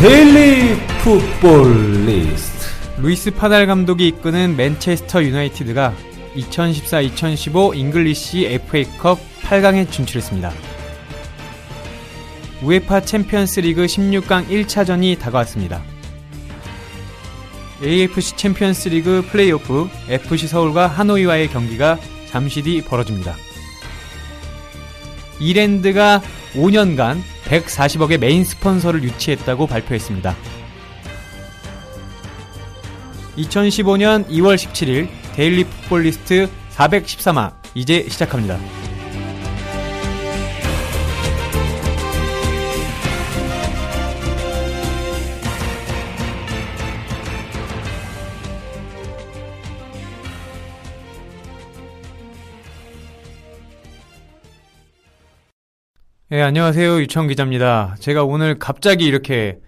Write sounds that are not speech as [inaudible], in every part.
데일리 풋볼리스트 루이스 판할 감독이 이끄는 맨체스터 유나이티드가 2014-2015 잉글리시 FA컵 8강에 진출했습니다. UEFA 챔피언스 리그 16강 1차전이 다가왔습니다. AFC 챔피언스 리그 플레이오프 FC 서울과 하노이와의 경기가 잠시 뒤 벌어집니다. 이랜드가 5년간 140억의 메인 스폰서를 유치했다고 발표했습니다. 2015년 2월 17일 데일리 풋볼리스트 413화 이제 시작합니다. 네, 안녕하세요. 유청 기자입니다. 제가 오늘 갑자기 이렇게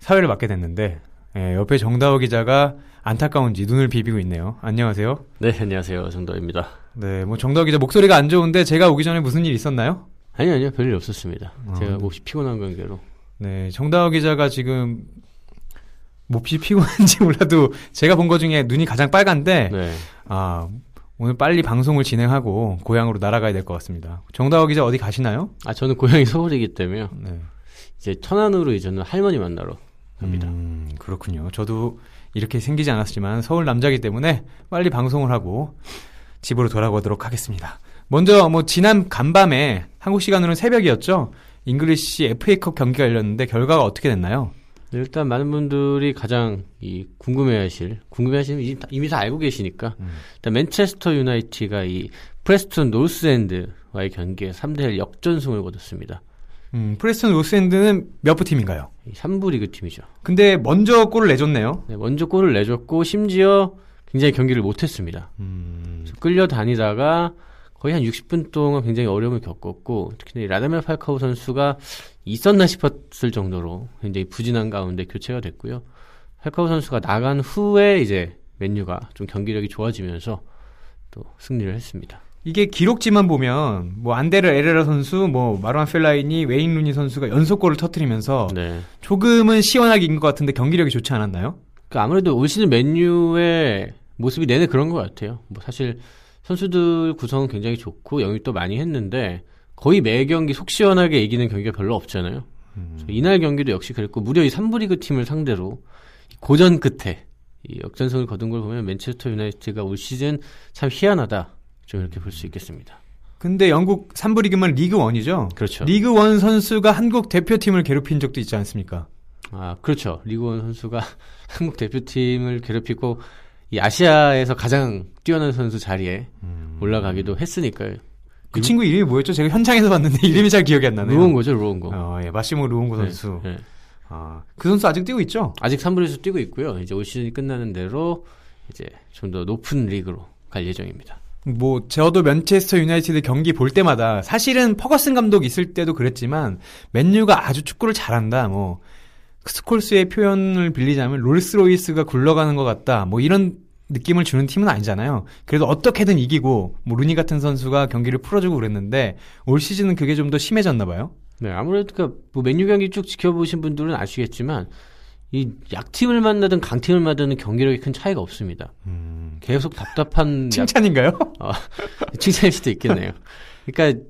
사회를 맡게 됐는데, 예, 옆에 정다호 기자가 안타까운지 눈을 비비고 있네요. 안녕하세요. 네, 안녕하세요. 정도입니다. 네, 뭐 정다호 기자 목소리가 안 좋은데 제가 오기 전에 무슨 일 있었나요? 아니요, 아니요. 별일 없었습니다. 어, 제가 네. 몹시 피곤한 관계로. 네, 정다호 기자가 지금 몹시 피곤한지 몰라도 제가 본것 중에 눈이 가장 빨간데, 네. 아, 오늘 빨리 방송을 진행하고 고향으로 날아가야 될 것 같습니다. 정다호 기자 어디 가시나요? 아, 저는 고향이 서울이기 때문에요. 네. 이제 천안으로 이제는 할머니 만나러 갑니다. 음, 그렇군요. 저도 이렇게 생기지 않았지만 서울 남자기 때문에 빨리 방송을 하고 집으로 돌아가도록 하겠습니다. 먼저 뭐 지난 간밤에 한국 시간으로는 새벽이었죠. 잉글리시 FA컵 경기가 열렸는데 결과가 어떻게 됐나요? 네, 일단 많은 분들이 가장 이 궁금해하실, 궁금해하시는 이미 다- 이미 다 알고 계시니까 음. 일단 맨체스터 유나이티드가 이 프레스턴 노스엔드와의 경기에 3대1 역전승을 거뒀습니다. 음, 프레스턴 노스엔드는 몇 부 팀인가요? 이 3부 리그 팀이죠. 근데 먼저 골을 내줬네요. 네, 먼저 골을 내줬고 심지어 굉장히 경기를 못했습니다. 음, 끌려다니다가 거의 한 60분 동안 굉장히 어려움을 겪었고 특히 이 라다멜 팔카오 선수가 있었나 싶었을 정도로 굉장히 부진한 가운데 교체가 됐고요. 팔카우 선수가 나간 후에 이제 맨유가 좀 경기력이 좋아지면서 또 승리를 했습니다. 이게 기록지만 보면 뭐 안데르 에레라 선수, 뭐 마루안 펠라인이 웨인 루니 선수가 연속골을 터트리면서 네. 조금은 시원하게 이긴 것 같은데 경기력이 좋지 않았나요? 그 아무래도 올 시즌 맨유의 모습이 내내 그런 것 같아요. 뭐 사실 선수들 구성은 굉장히 좋고 영입도 많이 했는데 거의 매 경기 속 시원하게 이기는 경기가 별로 없잖아요. 그래서 이날 경기도 역시 그랬고 무려 이 3부 리그 팀을 상대로 고전 끝에 이 역전승을 거둔 걸 보면 맨체스터 유나이티드가 올 시즌 참 희한하다. 좀 이렇게 볼 수 있겠습니다. 근데 영국 3부 리그만 리그 1이죠? 그렇죠. 리그 1 선수가 한국 대표팀을 괴롭힌 적도 있지 않습니까? 아, 그렇죠. 리그 원 선수가 [laughs] 한국 대표팀을 괴롭히고 이 아시아에서 가장 뛰어난 선수 자리에 올라가기도 했으니까요. 그 친구 이름이 뭐였죠? 제가 현장에서 봤는데 이름이 잘 기억이 안 나네요. 루옹고죠, 루옹고. 어, 예, 마시모 루옹고 선수. 네, 네. 아, 그 선수 아직 뛰고 있죠? 아직 3부에서 뛰고 있고요. 이제 올 시즌이 끝나는 대로 이제 좀 더 높은 리그로 갈 예정입니다. 뭐 저도 맨체스터 유나이티드 경기 볼 때마다 사실은 퍼거슨 감독 있을 때도 그랬지만 맨유가 아주 축구를 잘한다. 뭐 스콜스의 표현을 빌리자면 롤스로이스가 굴러가는 것 같다. 뭐 이런 느낌을 주는 팀은 아니잖아요. 그래도 어떻게든 이기고 뭐 루니 같은 선수가 경기를 풀어주고 그랬는데 올 시즌은 그게 좀 더 심해졌나 봐요. 네, 아무래도 그뭐 맨유 경기 쭉 지켜보신 분들은 아시겠지만 이 약팀을 만나든 강팀을 만나든 경기력이 큰 차이가 없습니다. 계속 답답한 [laughs] 약- 칭찬인가요? [laughs] 어, 칭찬일 수도 있겠네요. 그러니까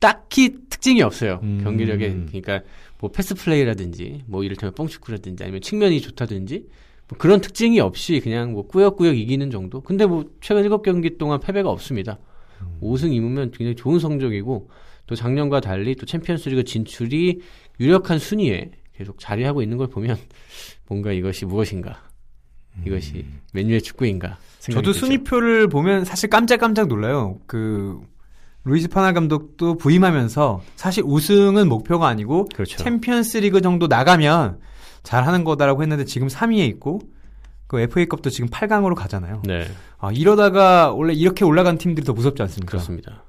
딱히 특징이 없어요. 음. 경기력에. 그러니까 뭐 패스 플레이라든지 뭐 이를테면 뻥축구라든지 아니면 측면이 좋다든지 뭐 그런 특징이 없이 그냥 뭐 꾸역꾸역 이기는 정도. 근데 뭐 최근 7경기 동안 패배가 없습니다. 5승 2무면 굉장히 좋은 성적이고 또 작년과 달리 또 챔피언스리그 진출이 유력한 순위에 계속 자리하고 있는 걸 보면 [laughs] 뭔가 이것이 무엇인가? 이것이 맨유의 축구인가? 저도 들죠. 순위표를 보면 사실 깜짝깜짝 놀라요. 그 루이스 판할 감독도 부임하면서 사실 우승은 목표가 아니고 그렇죠. 챔피언스 리그 정도 나가면 잘하는 거다라고 했는데 지금 3위에 있고 그 FA컵도 지금 8강으로 가잖아요. 네, 아, 이러다가 원래 이렇게 올라간 팀들이 더 무섭지 않습니까? 그렇습니다.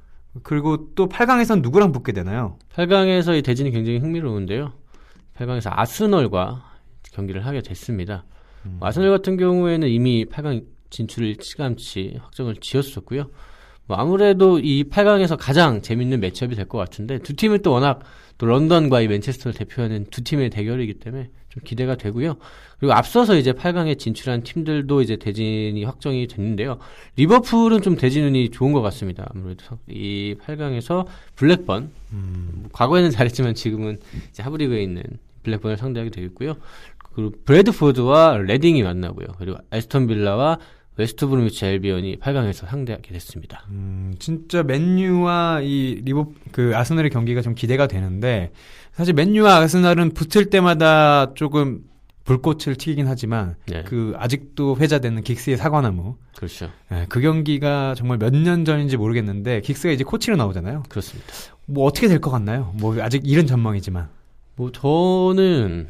그리고 또 8강에선 누구랑 붙게 되나요? 8강에서 이 대진이 굉장히 흥미로운데요. 8강에서 아스널과 경기를 하게 됐습니다. 음. 아스널 같은 경우에는 이미 8강 진출을 일찌감치 확정을 지었었고요. 뭐 아무래도 이 8강에서 가장 재밌는 매치업이 될 것 같은데 두 팀은 또 워낙 또 런던과 이 맨체스터를 대표하는 두 팀의 대결이기 때문에 좀 기대가 되고요. 그리고 앞서서 이제 8강에 진출한 팀들도 이제 대진이 확정이 됐는데요. 리버풀은 좀 대진운이 좋은 것 같습니다. 아무래도 이 8강에서 블랙번 뭐 과거에는 잘했지만 지금은 이제 하부리그에 있는 블랙번을 상대하게 되겠고요. 그리고 브래드포드와 레딩이 만나고요. 그리고 애스턴 빌라와 웨스트 브로미치 알비온이 8강에서 상대하게 됐습니다. 음, 진짜 맨유와 이 리버 그 아스널의 경기가 좀 기대가 되는데 사실 맨유와 아스널은 붙을 때마다 조금 불꽃을 튀긴 하지만 네. 그 아직도 회자되는 긱스의 사과나무 그렇죠. 예, 그 경기가 정말 몇 년 전인지 모르겠는데 긱스가 이제 코치로 나오잖아요. 그렇습니다. 뭐 어떻게 될 것 같나요? 뭐 아직 이른 전망이지만 뭐 저는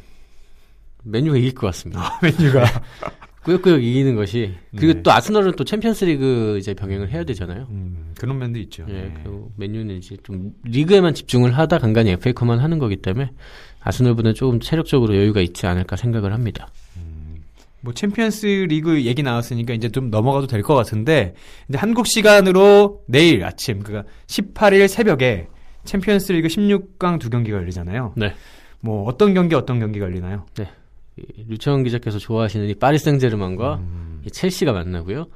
맨유가 이길 것 같습니다. 맨유가 [laughs] 꾸역꾸역 이기는 것이 그리고 네. 또 아스널은 또 챔피언스리그 이제 병행을 해야 되잖아요. 음, 그런 면도 있죠. 예, 네. 그 맨유는 이제 좀 리그에만 집중을 하다 간간히 FA컵만 하는 거기 때문에 아스널보다는 조금 체력적으로 여유가 있지 않을까 생각을 합니다. 뭐 챔피언스 리그 얘기 나왔으니까 이제 좀 넘어가도 될 것 같은데 이제 한국 시간으로 내일 아침 그러니까 18일 새벽에 챔피언스 리그 16강 두 경기가 열리잖아요. 네. 뭐 어떤 경기 어떤 경기가 열리나요? 이 류채원 기자께서 좋아하시는 이 파리 생제르맹과 음. 이 첼시가 만나고요.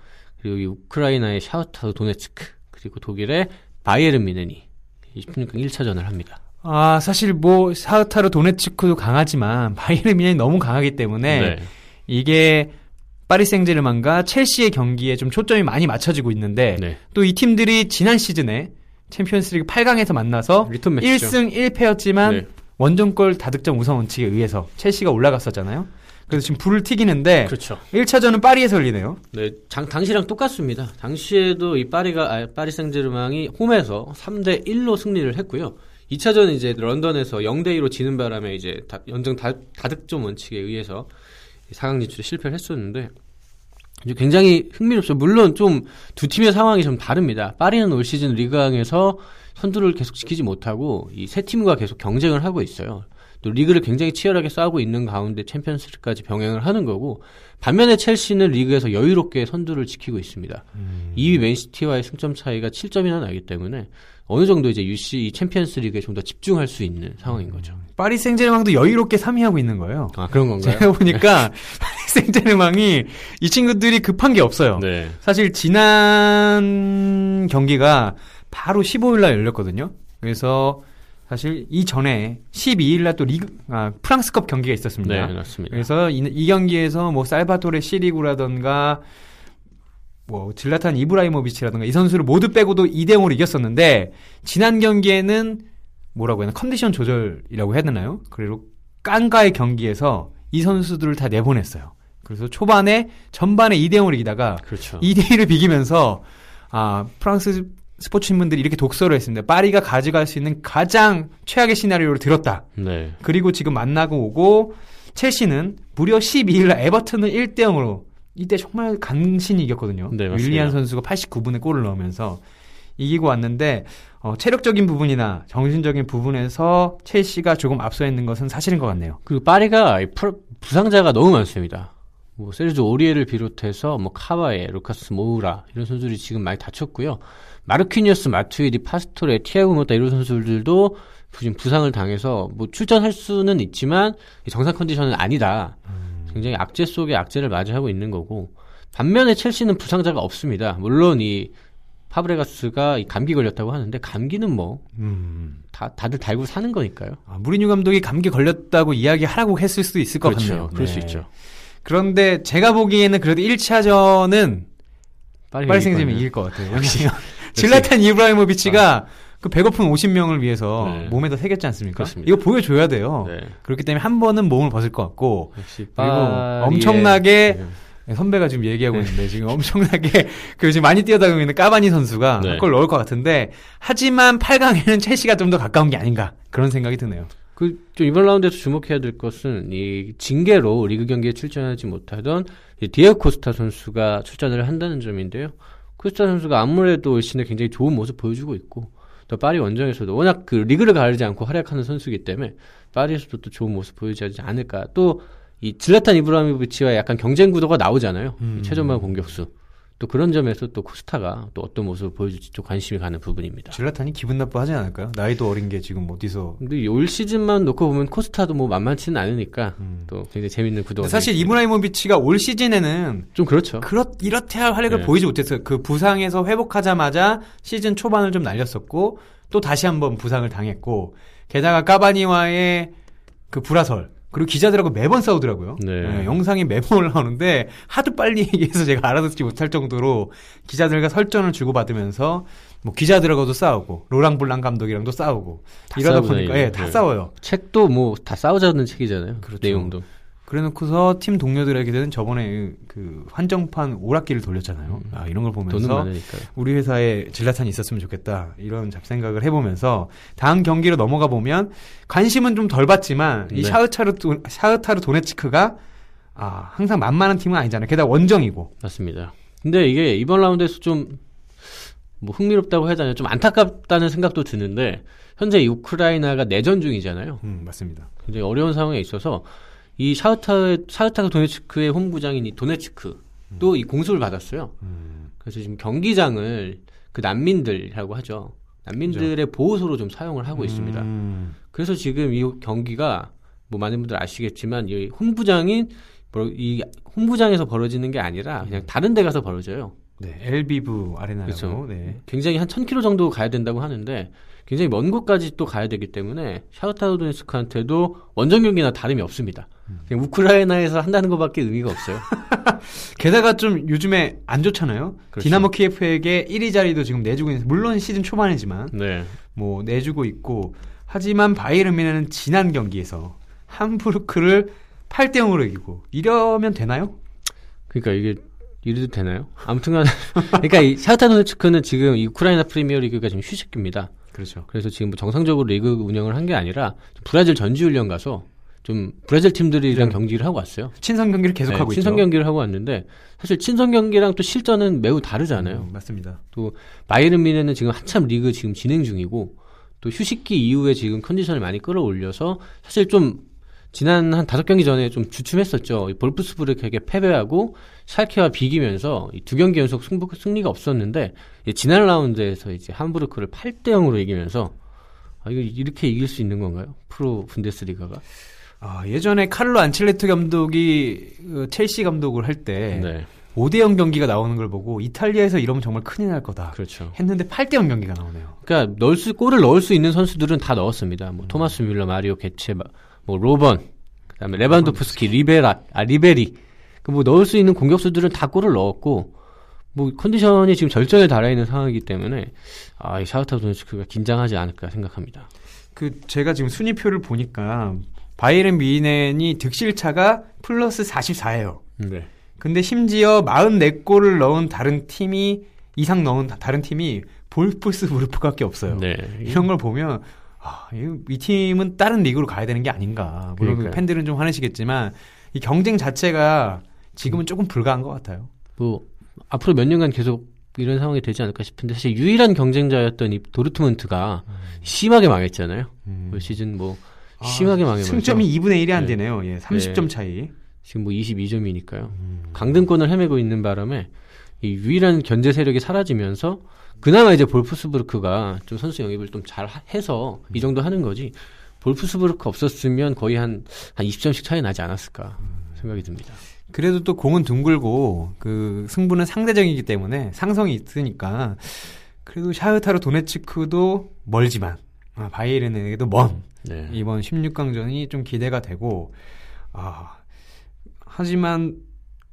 그리고 이 우크라이나의 샤흐타르 도네츠크 그리고 독일의 바이에른 뮌헨이 16강 1차전을 합니다. 아 사실 뭐 샤흐타르 도네츠크도 강하지만 바이에른 뮌헨이 너무 강하기 때문에 네. 이게 파리 생제르맹과 첼시의 경기에 좀 초점이 많이 맞춰지고 있는데 네. 또이 팀들이 지난 시즌에 챔피언스리그 8강에서 만나서 리턴 매치죠. 1승 1패였지만 네. 원정골 다득점 우선 원칙에 의해서 첼시가 올라갔었잖아요. 그래서 지금 불을 튀기는데 그렇죠. 1차전은 파리에서 열리네요. 네, 장, 당시랑 똑같습니다. 당시에도 이 파리가 아, 파리 생제르맹이 홈에서 3대 1로 승리를 했고요. 2차전은 이제 런던에서 0대 2로 지는 바람에 이제 다, 연정 다, 다득점 원칙에 의해서 4강 진출에 실패를 했었는데 이제 굉장히 흥미롭죠. 물론 좀 두 팀의 상황이 좀 다릅니다. 파리는 올 시즌 리그왕에서 선두를 계속 지키지 못하고 이 세 팀과 계속 경쟁을 하고 있어요. 또 리그를 굉장히 치열하게 싸우고 있는 가운데 챔피언스리까지 병행을 하는 거고 반면에 첼시는 리그에서 여유롭게 선두를 지키고 있습니다. 2위 맨시티와의 승점 차이가 7점이나 나기 때문에 어느 정도 이제 UC 이 챔피언스 리그에 좀 더 집중할 수 있는 상황인 거죠. 파리 생제르맹도 여유롭게 3위하고 있는 거예요. 아 그런 건가요? 제가 보니까 [laughs] 파리 생제르맹이 이 친구들이 급한 게 없어요. 네. 사실 지난 경기가 바로 15일 날 열렸거든요. 그래서 사실 이 전에 12일 날 또 리그 아, 프랑스컵 경기가 있었습니다. 네, 맞습니다. 그래서 이, 이 경기에서 뭐 살바토레 시리구라던가 뭐 질라탄 이브라히모비치라던가 이 선수를 모두 빼고도 2대 0으로 이겼었는데 지난 경기에는 뭐라고 해야 하나 컨디션 조절이라고 해야 되나요? 그리고 캉과의 경기에서 이 선수들을 다 내보냈어요. 그래서 초반에 전반에 2대 0으로 이기다가 그렇죠. 2대 2로 비기면서 아 프랑스 스포츠 신문들이 이렇게 독설을 했습니다. 파리가 가져갈 수 있는 가장 최악의 시나리오를 들었다. 네. 그리고 지금 만나고 오고 첼시는 무려 12일 날 에버튼을 1대 0으로 이때 정말 간신히 이겼거든요. 네. 윌리안 선수가 89분에 골을 넣으면서 이기고 왔는데 어, 체력적인 부분이나 정신적인 부분에서 첼시가 조금 앞서 있는 것은 사실인 것 같네요. 그리고 파리가 부상자가 너무 많습니다. 뭐 세르주 오리에를 비롯해서 뭐 카바에, 루카스 모우라 이런 선수들이 지금 많이 다쳤고요. 마르퀴뇨스, 마투이디, 파스토레, 티아고 모타 이런 선수들도 지금 부상을 당해서 뭐 출전할 수는 있지만 이 정상 컨디션은 아니다. 굉장히 악재 속에 악재를 맞이하고 있는 거고 반면에 첼시는 부상자가 없습니다. 물론 이 파브레가스가 이 감기 걸렸다고 하는데 감기는 뭐다 다들 달고 사는 거니까요. 아, 무리뉴 감독이 감기 걸렸다고 이야기하라고 했을 수도 있을 것 그렇죠. 같네요. 그럴 수 네. 있죠. 그런데 제가 보기에는 그래도 1차전은 파리가 파리 이길 것 같아요. [laughs] 역시 질라탄 이브라히모비치가 그 배고픈 50명을 위해서 네. 몸에다 새겼지 않습니까? 그렇습니다. 이거 보여줘야 돼요. 네. 그렇기 때문에 한 번은 몸을 벗을 것 같고 그리고 파리의- 엄청나게 네. 선배가 지금 얘기하고 있는데 지금 엄청나게 [laughs] 그 지금 많이 뛰어다니고 있는 까바니 선수가 네. 한골 넣을 것 같은데 하지만 8강에는 첼시가 좀 더 가까운 게 아닌가 그런 생각이 드네요. 그, 좀 이번 라운드에서 주목해야 될 것은 이 징계로 리그 경기에 출전하지 못하던 이 디에고 코스타 선수가 출전을 한다는 점인데요. 코스타 선수가 아무래도 올 시즌에 굉장히 좋은 모습 보여주고 있고 또 파리 원정에서도 워낙 그 리그를 가르지 않고 활약하는 선수이기 때문에 파리에서도 또 좋은 모습 보여주지 않을까. 또 이 질라탄 이브라히모비치와 약간 경쟁 구도가 나오잖아요. 이 최전방 공격수. 또 그런 점에서 또 코스타가 또 어떤 모습을 보여줄지 좀 관심이 가는 부분입니다. 질라탄이 기분 나빠하지 않을까요? 나이도 어린 게 지금 어디서 근데 올 시즌만 놓고 보면 코스타도 뭐 만만치는 않으니까 음. 또 굉장히 재밌는 구도가 사실. 이브라히모비치가 올 시즌에는 좀 그렇죠. 그렇 이렇게 할 활약을 네. 보이지 못했어요. 그 부상에서 회복하자마자 시즌 초반을 좀 날렸었고 또 다시 한번 부상을 당했고 게다가 까바니와의 그 불화설 그리고 기자들하고 매번 싸우더라고요. 네. 예, 영상이 매번 올라오는데 하도 빨리 [laughs] 얘기해서 제가 알아듣지 못할 정도로 기자들과 설전을 주고받으면서 뭐 기자들하고도 싸우고 로랑 블랑 감독이랑도 싸우고 다 이러다 싸우잖아요, 보니까 예, 이거. 다 네. 싸워요. 책도 뭐 다 싸우자는 책이잖아요. 그렇죠. 내용도. 그래놓고서 팀 동료들에게는 저번에 그 한정판 오락기를 돌렸잖아요. 아, 이런 걸 보면서. 우리 회사에 질라탄이 있었으면 좋겠다 이런 잡생각을 해보면서 다음 경기로 넘어가 보면 관심은 좀 덜 받지만 이 네. 샤흐타르 도- 샤흐타르 도네츠크가 아 항상 만만한 팀은 아니잖아요. 게다가 원정이고 맞습니다. 근데 이게 이번 라운드에서 좀 뭐 흥미롭다고 해야 되나 좀 안타깝다는 생각도 드는데 현재 이 우크라이나가 내전 중이잖아요. 음, 맞습니다. 굉장히 어려운 상황에 있어서 이 샤흐타 샤흐타르 도네츠크의 홈구장인 이 도네츠크도 이 공수를 받았어요. 음, 그래서 지금 경기장을 그 난민들이라고 하죠. 난민들의 보호소로 좀 사용을 하고 있습니다. 음, 그래서 지금 이 경기가 뭐 많은 분들 아시겠지만 이 홈구장인 뭐이 홈구장에서 벌어지는 게 아니라 그냥 다른 데 가서 벌어져요. 네, 엘비브 아레나라고. 그렇죠. 네. 굉장히 한 1000km 정도 가야 된다고 하는데 굉장히 먼 곳까지 또 가야 되기 때문에 샤흐타르도네스크한테도 원정 경기나 다름이 없습니다. 그냥 우크라이나에서 한다는 것밖에 의미가 없어요. [laughs] 게다가 좀 요즘에 안 좋잖아요. 그렇죠. 디나모 키예프에게 1위 자리도 지금 내주고 있는 물론 시즌 초반이지만 네. 뭐 내주고 있고 하지만 바이에른 미네는 지난 경기에서 함부르크를 8대 0으로 이기고 이러면 되나요? 그러니까 이게 이래도 되나요? 아무튼간 [laughs] 그러니까 이 샤흐타르도네츠크는 지금 이 우크라이나 프리미어리그가 지금 휴식기입니다. 그렇죠. 그래서 지금 뭐 정상적으로 리그 운영을 한 게 아니라 좀 브라질 전지훈련 가서 좀 브라질 팀들이랑 네. 경기를 하고 왔어요. 친선 경기를 계속 네, 하고 친선 있죠. 경기를 하고 왔는데 사실 친선 경기랑 또 실전은 매우 다르잖아요. 음, 맞습니다. 또 바이에른 미네는 지금 한참 리그 지금 진행 중이고 또 휴식기 이후에 지금 컨디션을 많이 끌어올려서 사실 좀 지난 한 다섯 경기 전에 좀 주춤했었죠. 이 볼프스부르크에게 패배하고 샬케와 비기면서 이두 경기 연속 승부, 승리가 없었는데 이 지난 라운드에서 이제 함부르크를 8대 0으로 이기면서 아, 이거 이렇게 이길 수 있는 건가요? 프로 분데스리가가? 아, 예전에 카를로 안첼로티 감독이 그 첼시 감독을 할때 네, 5대 0 경기가 나오는 걸 보고 이탈리아에서 이러면 정말 큰일 날 거다. 그렇죠. 했는데 8대 0 경기가 나오네요. 그러니까 넣을 수 골을 넣을 수 있는 선수들은 다 넣었습니다. 뭐 토마스 뮐러, 마리오 마- 뭐 로번, 그다음에 레반도프스키, 리베라, 아 리베리. 그 뭐 넣을 수 있는 공격수들은 다 골을 넣었고 뭐 컨디션이 지금 절정에 달해 있는 상황이기 때문에 아, 이 샤우타 도네츠크가 긴장하지 않을까 생각합니다. 그 제가 지금 순위표를 보니까 바이에른 미넨이 득실차가 플러스 44예요. 네. 근데 심지어 44골을 넣은 다른 팀이 이상 넣은 다- 다른 팀이 볼프스부르크밖에 없어요. 네. 이런 걸 보면 아, 이, 이 팀은 다른 리그로 가야 되는 게 아닌가. 물론 그러니까요. 팬들은 좀 화내시겠지만 이 경쟁 자체가 지금은 조금 불가한 것 같아요. 뭐 앞으로 몇 년간 계속 이런 상황이 되지 않을까 싶은데 사실 유일한 경쟁자였던 이 도르트문트가 심하게 망했잖아요. 음. 올 시즌 뭐 아, 심하게 망해버려서 승점이 2분의 1이 안 네. 되네요. 예, 30점 차이. 지금 뭐 22점이니까요. 음. 강등권을 헤매고 있는 바람에 이 유일한 견제 세력이 사라지면서 그나마 이제 볼프스부르크가 좀 선수 영입을 좀 잘 해서 이 정도 하는 거지. 볼프스부르크 없었으면 거의 한, 한 20점씩 차이 나지 않았을까 생각이 듭니다. 그래도 또 공은 둥글고 그 승부는 상대적이기 때문에 상성이 있으니까 그래도 샤흐타르 도네츠크도 멀지만 아, 바이에른에게도 먼 네. 이번 16강전이 좀 기대가 되고 아 하지만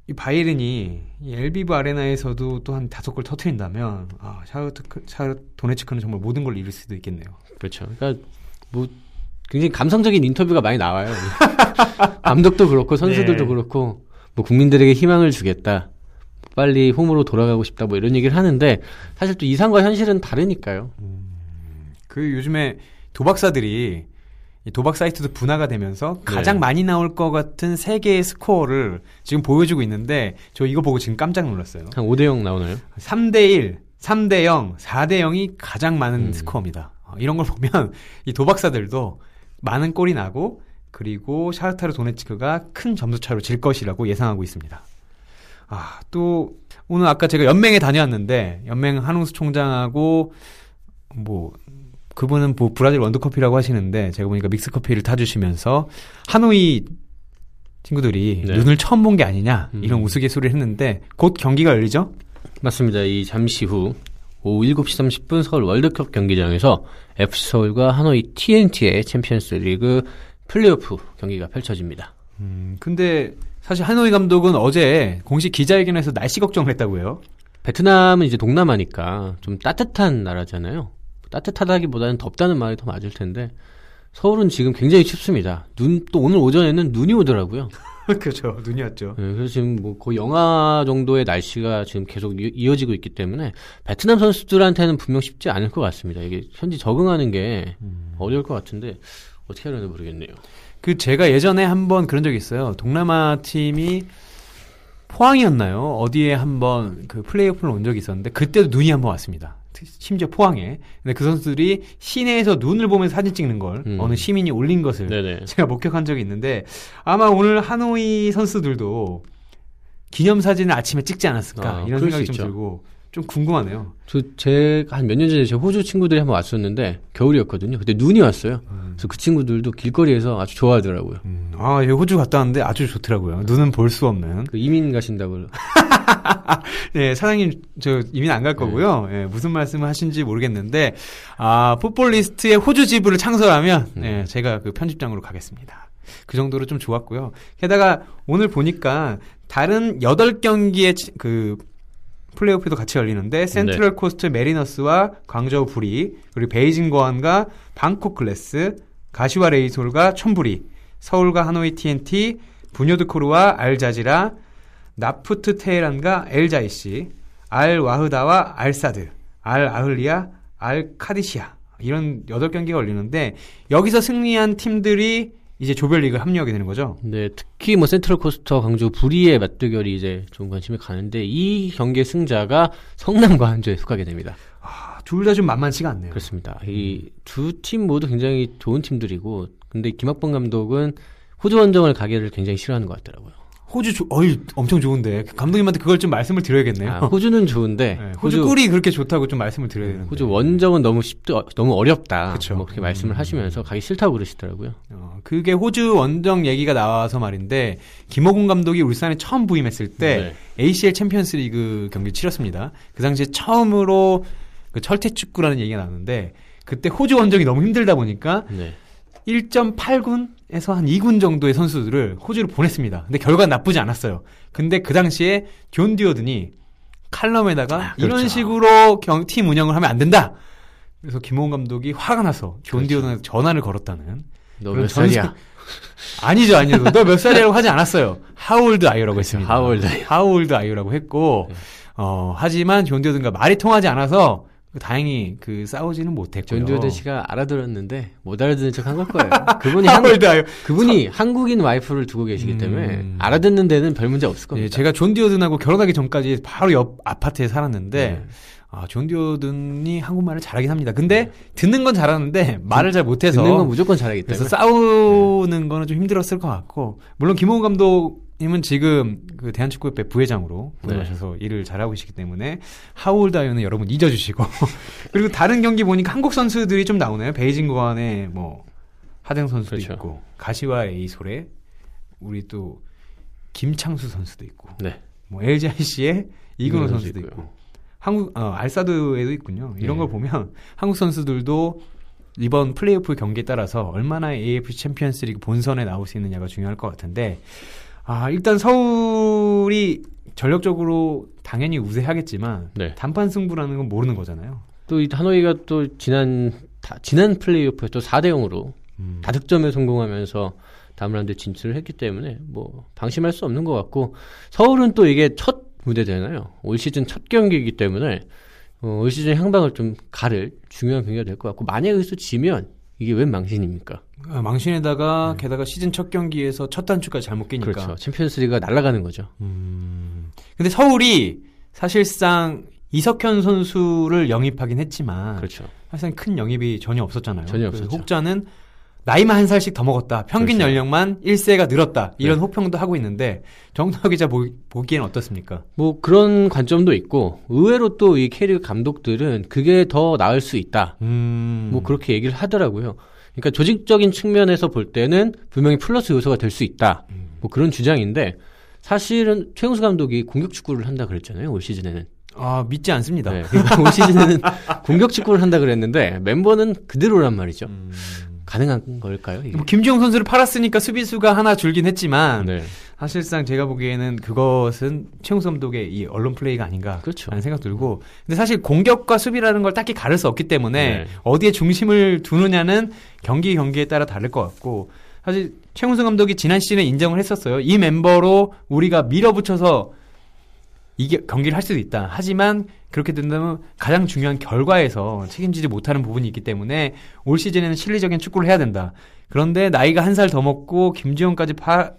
이 바이에른이 이 엘비브 아레나에서도 또 한 다섯 골 터트린다면 아 샤흐트 샤흐 도네츠크는 정말 모든 걸 잃을 수도 있겠네요. 그렇죠. 그러니까 뭐 굉장히 감성적인 인터뷰가 많이 나와요. [laughs] 감독도 그렇고 선수들도 네. 그렇고 뭐 국민들에게 희망을 주겠다. 빨리 홈으로 돌아가고 싶다. 뭐 이런 얘기를 하는데 사실 또 이상과 현실은 다르니까요. 그 요즘에 도박사들이 이 도박 사이트도 분화가 되면서 가장 네. 많이 나올 것 같은 세 개의 스코어를 지금 보여주고 있는데 저 이거 보고 지금 깜짝 놀랐어요. 한 5대 0 나오나요? 3대 1, 3대 0, 4대 0이 가장 많은 음. 스코어입니다. 어, 이런 걸 보면 이 도박사들도 많은 골이 나고 그리고 샤흐타르 도네츠크가 큰 점수 차로 질 것이라고 예상하고 있습니다. 아, 또 오늘 아까 제가 연맹에 다녀왔는데 연맹 한웅수 총장하고 뭐 그분은 뭐 브라질 원두커피라고 하시는데 제가 보니까 믹스커피를 타주시면서 하노이 친구들이 네. 눈을 처음 본 게 아니냐 이런 음. 우스갯소리를 했는데 곧 경기가 열리죠? 맞습니다. 이 잠시 후 오후 7시 30분 서울 월드컵 경기장에서 FC 서울과 하노이 TNT의 챔피언스 리그 플레이오프 경기가 펼쳐집니다. 음, 근데 사실 하노이 감독은 어제 공식 기자회견에서 날씨 걱정을 했다고 해요. 베트남은 이제 동남아니까 좀 따뜻한 나라잖아요. 따뜻하다기보다는 덥다는 말이 더 맞을 텐데 서울은 지금 굉장히 춥습니다. 눈 또 오늘 오전에는 눈이 오더라고요. [laughs] 그렇죠. 눈이 왔죠. 네, 그래서 지금 뭐 거의 영하 정도의 날씨가 지금 계속 이- 이어지고 있기 때문에 베트남 선수들한테는 분명 쉽지 않을 것 같습니다. 이게 현지 적응하는 게 어려울 것 같은데 어떻게 하려나 모르겠네요. 그 제가 예전에 한번 그런 적이 있어요. 동남아 팀이 포항이었나요? 어디에 한번 그 플레이오프를 온 적이 있었는데 그때도 눈이 한번 왔습니다. 심지어 포항에. 근데 그 선수들이 시내에서 눈을 보면서 사진 찍는 걸 음. 어느 시민이 올린 것을 네네. 제가 목격한 적이 있는데 아마 오늘 하노이 선수들도 기념 사진을 아침에 찍지 않았을까 아, 이런 생각이 수좀 있죠. 들고 좀 궁금하네요. 저 제가 한 몇 년 전에 제 호주 친구들이 한번 왔었는데 겨울이었거든요. 그때 눈이 왔어요. 그래서 그 친구들도 길거리에서 아주 좋아하더라고요. 음, 아, 여기 호주 갔다 왔는데 아주 좋더라고요. 눈은 볼 수 없는. 그 이민 가신다고 [laughs] [laughs] 네, 사장님, 저 이민 안갈 네. 거고요. 예, 무슨 말씀을 하신지 모르겠는데, 아, 풋볼리스트의 호주 지부를 창설하면, 음. 예, 제가 그 편집장으로 가겠습니다. 그 정도로 좀 좋았고요. 게다가 오늘 보니까 다른 8경기의 그 플레이오프도 같이 열리는데 센트럴 코스트 메리너스와 광저우 부리 그리고 베이징 거안과 방콕 글래스 가시와 레이솔과 촌부리 서울과 하노이 TNT 부뇨드코르와 알자지라 나프트 테헤란과 엘자이시 알 와흐다와 알 사드 알 아흘리아 알 카디시아 이런 8경기가 열리는데 여기서 승리한 팀들이 이제 조별리그 합류하게 되는 거죠. 네, 특히 뭐 센트럴 코스터 강조 부리의 맞대결이 이제 좀 관심이 가는데 이 경기의 승자가 성남과 한주에 속하게 됩니다. 둘다 좀 만만치가 않네요. 그렇습니다. 이두 팀 모두 굉장히 좋은 팀들이고 근데 김학범 감독은 호주 원정을 가기를 굉장히 싫어하는 것 같더라고요. 호주 조, 어이 엄청 좋은데 감독님한테 그걸 좀 말씀을 드려야겠네요. 아, 호주는 좋은데 [laughs] 네, 호주 꿀이 그렇게 좋다고 좀 말씀을 드려야 되는데. 호주 원정은 너무 쉽 어, 너무 어렵다. 그쵸. 뭐 그렇게 말씀을 하시면서 가기 싫다고 그러시더라고요. 어, 그게 호주 원정 얘기가 나와서 말인데 김호곤 감독이 울산에 처음 부임했을 때 네. ACL 챔피언스리그 경기 치렀습니다. 그 당시에 처음으로 그 철퇴 축구라는 얘기가 나왔는데 그때 호주 원정이 너무 힘들다 보니까 네. 1.8군 에서 한 2군 정도의 선수들을 호주로 보냈습니다. 근데 결과는 나쁘지 않았어요. 근데 그 당시에 존 디어든이 칼럼에다가 아, 그렇죠. 이런 식으로 경, 팀 운영을 하면 안 된다. 그래서 김호훈 감독이 화가 나서 존 그렇죠. 디어든한테 전화를 걸었다는. 너 몇 살이야? [laughs] 아니죠, 아니죠. 너 몇 살이라고 하지 않았어요. 하울드 아이유라고 했습니다. How old are you? 하울드 아이유라고 했고, 네. 어, 하지만 존 디어든과 말이 통하지 않아서 다행히 그 싸우지는 못했고요. 존 디오든 씨가 알아들었는데 못 알아듣는 척 한 걸 거예요. [laughs] 그분이 한, 하울드 아이유. 그분이 한국인 와이프를 두고 계시기 음. 때문에 알아듣는 데는 별 문제 없을 겁니다. 예, 제가 존 디어든하고 결혼하기 전까지 바로 옆 아파트에 살았는데 네. 아, 존 디어든이 한국말을 잘하긴 합니다. 근데 듣는 건 잘하는데 말을 잘 못해서 듣는 건 무조건 잘하기 그래서 때문에. 싸우는 거는 좀 힘들었을 것 같고 물론 김호훈 감독 님은 지금 그 대한축구협회 부회장으로 네. 부임하셔서 일을 잘하고 계시기 때문에 하울다이오는 여러분 잊어주시고 [laughs] 그리고 다른 경기 보니까 한국 선수들이 좀 나오네요. 베이징 고안에 뭐 하등 선수도 그렇죠. 있고 가시와 에이솔에 우리 또 김창수 선수도 있고 네. 뭐 LGIC의 이근호 선수도 선수도 있고 한국 어, 알사드에도 있군요. 이런 네. 걸 보면 한국 선수들도 이번 플레이오프 경기에 따라서 얼마나 AFC 챔피언스리그 본선에 나올 수 있느냐가 중요할 것 같은데 아 일단 서울이 전력적으로 당연히 우세하겠지만 네. 단판 승부라는 건 모르는 거잖아요. 또 이 하노이가 또 지난 다, 지난 플레이오프에 또 4대 0으로 음. 다득점에 성공하면서 다음 라운드에 진출을 했기 때문에 뭐 방심할 수 없는 것 같고 서울은 또 이게 첫 무대잖아요. 올 시즌 첫 경기이기 때문에 어, 올 시즌 향방을 좀 가를 중요한 경기가 될 것 같고 만약에 여기서 지면 이게 웬 망신입니까? 아, 망신에다가 게다가 시즌 첫 경기에서 첫 단추까지 잘못 끼니까. 그렇죠. 챔피언스리그가 날아가는 거죠. 음. 근데 서울이 사실상 이석현 선수를 영입하긴 했지만 그렇죠. 사실상 큰 영입이 전혀 없었잖아요. 전혀 없었죠. 혹자는 나이만 한 살씩 더 먹었다. 평균 그렇죠. 연령만 1세가 늘었다. 이런 네. 호평도 하고 있는데 정덕 기자 보, 보기엔 어떻습니까? 뭐 그런 관점도 있고 의외로 또 이 캐리어 감독들은 그게 더 나을 수 있다. 음. 뭐 그렇게 얘기를 하더라고요. 그러니까 조직적인 측면에서 볼 때는 분명히 플러스 요소가 될 수 있다. 음. 뭐 그런 주장인데 사실은 최용수 감독이 공격 축구를 한다 그랬잖아요. 올 시즌에는. 아, 믿지 않습니다. 네, 올 시즌에는 [laughs] 공격 축구를 한다 그랬는데 멤버는 그대로란 말이죠. 음. 가능한 걸까요? 이게? 뭐 김지용 선수를 팔았으니까 수비수가 하나 줄긴 했지만 네. 사실상 제가 보기에는 그것은 최용수 감독의 이 언론 플레이가 아닌가 그렇죠. 라는 생각 들고 근데 사실 공격과 수비라는 걸 딱히 가를 수 없기 때문에 네. 어디에 중심을 두느냐는 경기 경기에 따라 다를 것 같고 사실 최용수 감독이 지난 시즌에 인정을 했었어요. 이 멤버로 우리가 밀어붙여서 이게 경기를 할 수도 있다. 하지만 그렇게 된다면 가장 중요한 결과에서 책임지지 못하는 부분이 있기 때문에 올 시즌에는 실리적인 축구를 해야 된다. 그런데 나이가 한 살 더 먹고 김주영까지 파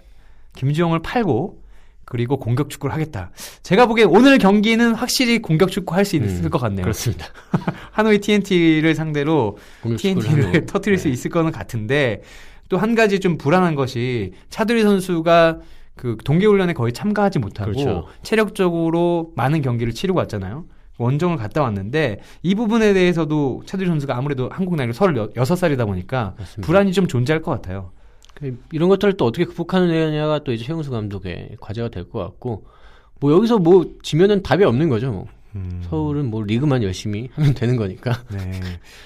김주영을 팔고 그리고 공격 축구를 하겠다. 제가 보기엔 오늘 경기는 확실히 공격 축구 할 수 있을 음, 것 같네요. 그렇습니다. [laughs] 하노이 TNT를 상대로 TNT를 터트릴 수 네. 있을 거는 같은데 또 한 가지 좀 불안한 것이 차두리 선수가 그 동계훈련에 거의 참가하지 못하고 그렇죠. 체력적으로 많은 경기를 치르고 왔잖아요. 원정을 갔다 왔는데 이 부분에 대해서도 차두리 선수가 아무래도 한국 나이로 36살이다 보니까 맞습니다. 불안이 좀 존재할 것 같아요. 그 이런 것들을 또 어떻게 극복하느냐가 또 이제 최용수 감독의 과제가 될 것 같고 뭐 여기서 뭐 지면은 답이 없는 거죠. 뭐. 서울은 뭐 리그만 열심히 하면 되는 거니까. 네.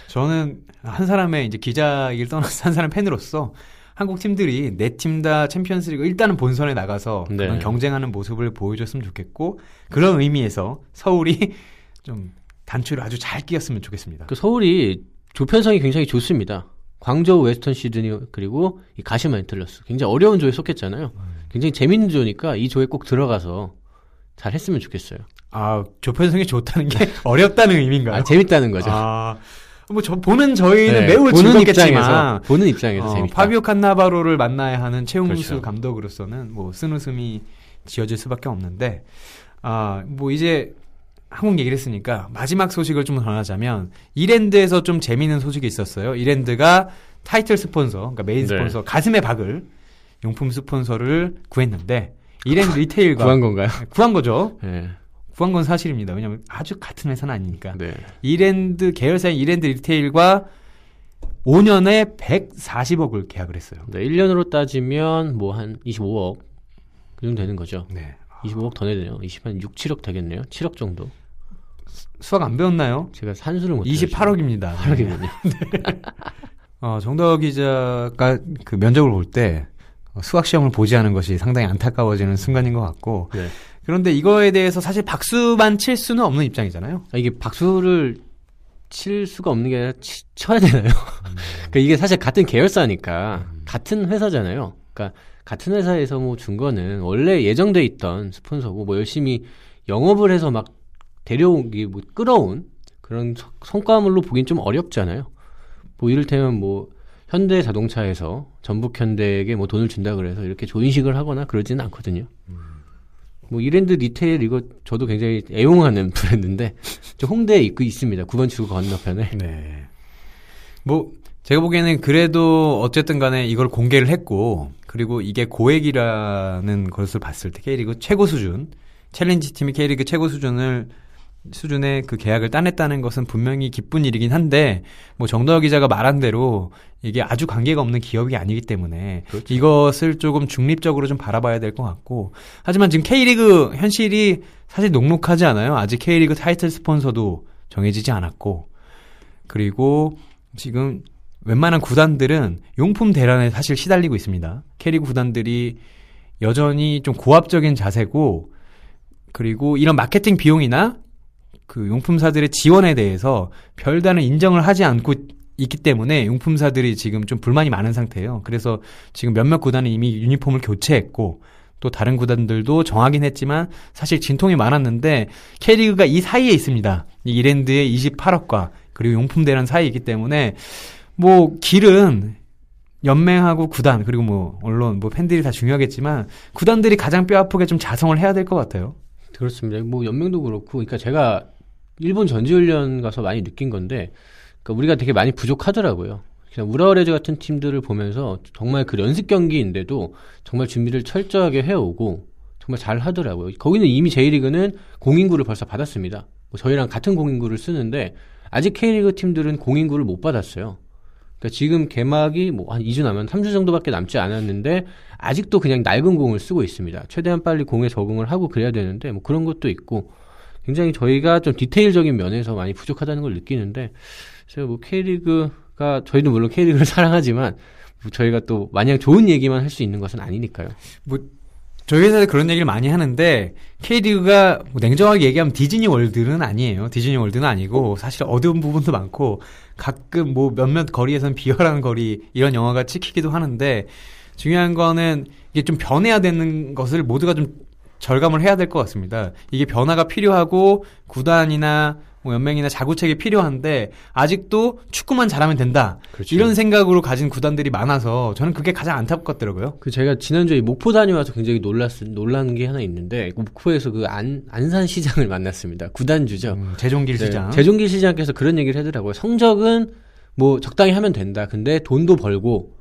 저는 한 사람의 이제 기자일 떠나서 한 사람 팬으로서 한국 팀들이 네 팀 다 챔피언스리그 일단은 본선에 나가서 네. 그런 경쟁하는 모습을 보여줬으면 좋겠고 그런 의미에서 서울이 [laughs] 좀 단추를 아주 잘 끼었으면 좋겠습니다. 그 서울이 조편성이 굉장히 좋습니다. 광저우 웨스턴 시드니 그리고 이 가시마 인틀러스 굉장히 어려운 조에 속했잖아요. 굉장히 재밌는 조니까 이 조에 꼭 들어가서 잘 했으면 좋겠어요. 아 조편성이 좋다는 게 [laughs] 어렵다는 의미인가요? 아, 재밌다는 거죠. 아, 뭐 저 보는 저희는 네, 매우 보는 즐겁겠지만 입장에서 보는 입장에서 어, 재밌다. 파비오 칸나바로를 만나야 하는 최용수 그렇죠. 감독으로서는 뭐 쓴웃음이 지어질 수밖에 없는데 아 뭐 이제 한국 얘기를 했으니까 마지막 소식을 좀 전하자면 이랜드에서 좀 재미있는 소식이 있었어요. 이랜드가 타이틀 스폰서, 그러니까 메인 네. 스폰서 가슴에 박을 용품 스폰서를 구했는데 이랜드 리테일과 구한 건가요? 구한 거죠. 네. 구한 건 사실입니다. 왜냐하면 아주 같은 회사는 아니니까. 네. 이랜드 계열사인 이랜드 리테일과 5년에 140억을 계약을 했어요. 네, 1년으로 따지면 뭐 한 25억 그 정도 되는 거죠. 네. 25억 더 내야 되네요. 20한 6, 7억 되겠네요. 7억 정도. 수학 안 배웠나요? 제가 산수를 못 28억입니다. 8억이군요. 어, 정덕 기자가 그 면접을 볼 때 수학 시험을 보지 않은 것이 상당히 안타까워지는 순간인 것 같고 네. 그런데 이거에 대해서 사실 박수만 칠 수는 없는 입장이잖아요. 아, 이게 박수를 칠 수가 없는 게 아니라 치- 쳐야 되나요? [laughs] 그러니까 이게 사실 같은 계열사니까 같은 회사잖아요. 그러니까 같은 회사에서 뭐 준 거는 원래 예정돼 있던 스폰서고 뭐 열심히 영업을 해서 막 데려오기 뭐 끌어온 그런 성- 성과물로 보긴 좀 어렵잖아요. 뭐 이를테면 뭐 현대 자동차에서 전북 현대에게 뭐 돈을 준다 그래서 이렇게 조인식을 하거나 그러지는 않거든요. 뭐 이랜드 리테일 이거 저도 굉장히 애용하는 [laughs] 브랜드인데 저 홍대에 있고 있습니다. 9번 출구 건너편에. 네. 뭐 제가 보기에는 그래도 어쨌든 간에 이걸 공개를 했고 그리고 이게 고액이라는 것을 봤을 때 K리그 최고 수준 챌린지 팀이 K리그 최고 수준을 수준의 그 계약을 따냈다는 것은 분명히 기쁜 일이긴 한데 뭐 정다호 기자가 말한 대로 이게 아주 관계가 없는 기업이 아니기 때문에 이것을 조금 중립적으로 좀 바라봐야 될 것 같고 하지만 지금 K리그 현실이 사실 녹록하지 않아요. 아직 K리그 타이틀 스폰서도 정해지지 않았고 그리고 지금 웬만한 구단들은 용품 대란에 사실 시달리고 있습니다. K리그 구단들이 여전히 좀 고압적인 자세고 그리고 이런 마케팅 비용이나 그 용품사들의 지원에 대해서 별다른 인정을 하지 않고 있기 때문에 용품사들이 지금 좀 불만이 많은 상태예요. 그래서 지금 몇몇 구단은 이미 유니폼을 교체했고 또 다른 구단들도 정하긴 했지만 사실 진통이 많았는데 K리그가 이 사이에 있습니다. 이 이랜드의 28억과 그리고 용품 대란 사이에 있기 때문에 뭐 길은 연맹하고 구단 그리고 뭐 언론 뭐 팬들이 다 중요하겠지만 구단들이 가장 뼈 아프게 좀 자성을 해야 될 것 같아요. 그렇습니다. 뭐 연맹도 그렇고, 그러니까 제가 일본 전지훈련 가서 많이 느낀 건데, 그러니까 우리가 되게 많이 부족하더라고요. 그냥 우라워레즈 같은 팀들을 보면서 정말 그 연습 경기인데도 정말 준비를 철저하게 해오고 정말 잘 하더라고요. 거기는 이미 J리그는 공인구를 벌써 받았습니다. 뭐 저희랑 같은 공인구를 쓰는데 아직 K리그 팀들은 공인구를 못 받았어요. 그러니까 지금 개막이 뭐 한 2주 남은 3주 정도밖에 남지 않았는데 아직도 그냥 낡은 공을 쓰고 있습니다. 최대한 빨리 공에 적응을 하고 그래야 되는데 뭐 그런 것도 있고 굉장히 저희가 좀 디테일적인 면에서 많이 부족하다는 걸 느끼는데 그래서 뭐 K리그가 저희도 물론 K리그를 [laughs] 사랑하지만 뭐 저희가 또 마냥 좋은 얘기만 할 수 있는 것은 아니니까요. 저희 회사에서 그런 얘기를 많이 하는데 K리그가 뭐 냉정하게 얘기하면 디즈니 월드는 아니에요. 디즈니 월드는 아니고 사실 어두운 부분도 많고 가끔 뭐 몇몇 거리에서는 비열한 거리 이런 영화가 찍히기도 하는데 중요한 거는 이게 좀 변해야 되는 것을 모두가 좀 절감을 해야 될 것 같습니다. 이게 변화가 필요하고 구단이나 뭐 연맹이나 자구책이 필요한데 아직도 축구만 잘하면 된다. 그렇죠. 이런 생각으로 가진 구단들이 많아서 저는 그게 가장 안타깝더라고요. 그 제가 지난주에 목포 다녀와서 굉장히 놀랐 놀란 게 하나 있는데 목포에서 그 안 안산 시장을 만났습니다. 구단주죠. 음, 재종길 네, 시장. 재종길 시장께서 그런 얘기를 하더라고요. 성적은 뭐 적당히 하면 된다. 근데 돈도 벌고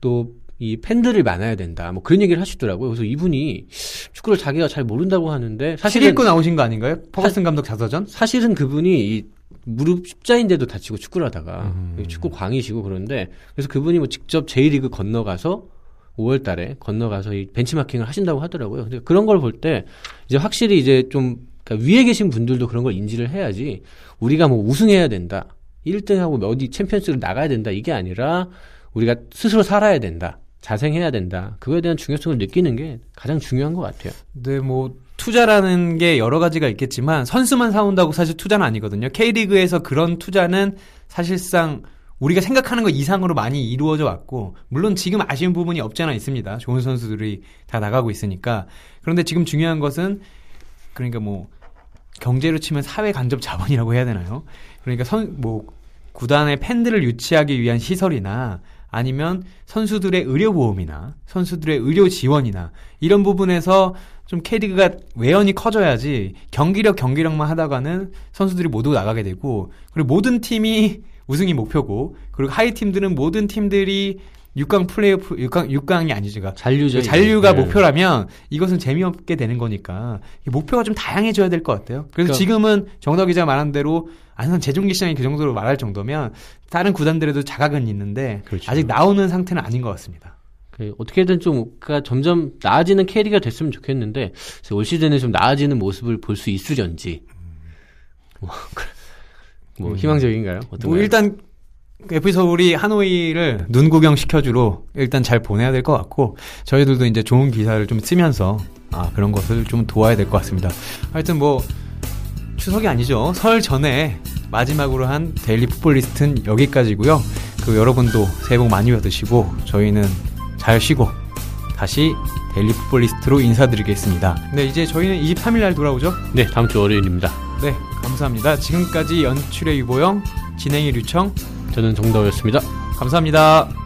또 이 팬들이 많아야 된다. 뭐 그런 얘기를 하시더라고요. 그래서 이분이 축구를 자기가 잘 모른다고 하는데 실 사실은 읽고 나오신 거 아닌가요? 퍼거슨 감독 자서전? 사실은 그분이 이 무릎 십자인데도 다치고 축구를 하다가 음. 축구 광이시고 그런데 그래서 그분이 뭐 직접 J리그 건너가서 5월 달에 건너가서 이 벤치마킹을 하신다고 하더라고요. 근데 그런 걸 볼 때 이제 확실히 이제 좀 그러니까 위에 계신 분들도 그런 걸 인지를 해야지 우리가 뭐 우승해야 된다. 1등하고 어디 챔피언스를 나가야 된다. 이게 아니라 우리가 스스로 살아야 된다. 자생해야 된다. 그거에 대한 중요성을 느끼는 게 가장 중요한 것 같아요. 네, 뭐 투자라는 게 여러 가지가 있겠지만 선수만 사온다고 사실 투자는 아니거든요. K리그에서 그런 투자는 사실상 우리가 생각하는 것 이상으로 많이 이루어져 왔고 물론 지금 아쉬운 부분이 없지 않아 있습니다. 좋은 선수들이 다 나가고 있으니까. 그런데 지금 중요한 것은 그러니까 뭐 경제로 치면 사회 간접 자본이라고 해야 되나요? 그러니까 선 뭐 구단의 팬들을 유치하기 위한 시설이나 아니면 선수들의 의료보험이나 선수들의 의료 지원이나 이런 부분에서 좀 K리그가 외연이 커져야지 경기력 경기력만 하다가는 선수들이 모두 나가게 되고 그리고 모든 팀이 우승이 목표고 그리고 하위 팀들은 모든 팀들이 6강 플레이오프 6강 6강이 아니죠. 잔류죠. 잔류가 네. 목표라면 이것은 재미없게 되는 거니까 이 목표가 좀 다양해져야 될 것 같아요. 그래서 그러니까- 지금은 정덕 기자 말한 대로 안산 재종기 시장이 그 정도로 말할 정도면 다른 구단들에도 자각은 있는데 그렇죠. 아직 나오는 상태는 아닌 것 같습니다. 그 어떻게든 좀 그러니까 점점 나아지는 캐리가 됐으면 좋겠는데 올 시즌에 좀 나아지는 모습을 볼 수 있으련지 뭐, [laughs] 뭐 음. 희망적인가요? 어떤가요? 뭐 일단 FC 서울이 하노이를 눈 구경 시켜주러 일단 잘 보내야 될 것 같고 저희들도 이제 좋은 기사를 좀 쓰면서 아 그런 것을 좀 도와야 될 것 같습니다. 하여튼 뭐 추석이 아니죠. 설 전에 마지막으로 한 데일리 풋볼리스트는 여기까지고요. 그 여러분도 새해 복 많이 받으시고 저희는 잘 쉬고 다시 데일리 풋볼리스트로 인사드리겠습니다. 네 이제 저희는 23일 날 돌아오죠. 네 다음 주 월요일입니다. 네 감사합니다. 지금까지 연출의 유보영 진행의 류청 저는 정다우였습니다. 감사합니다.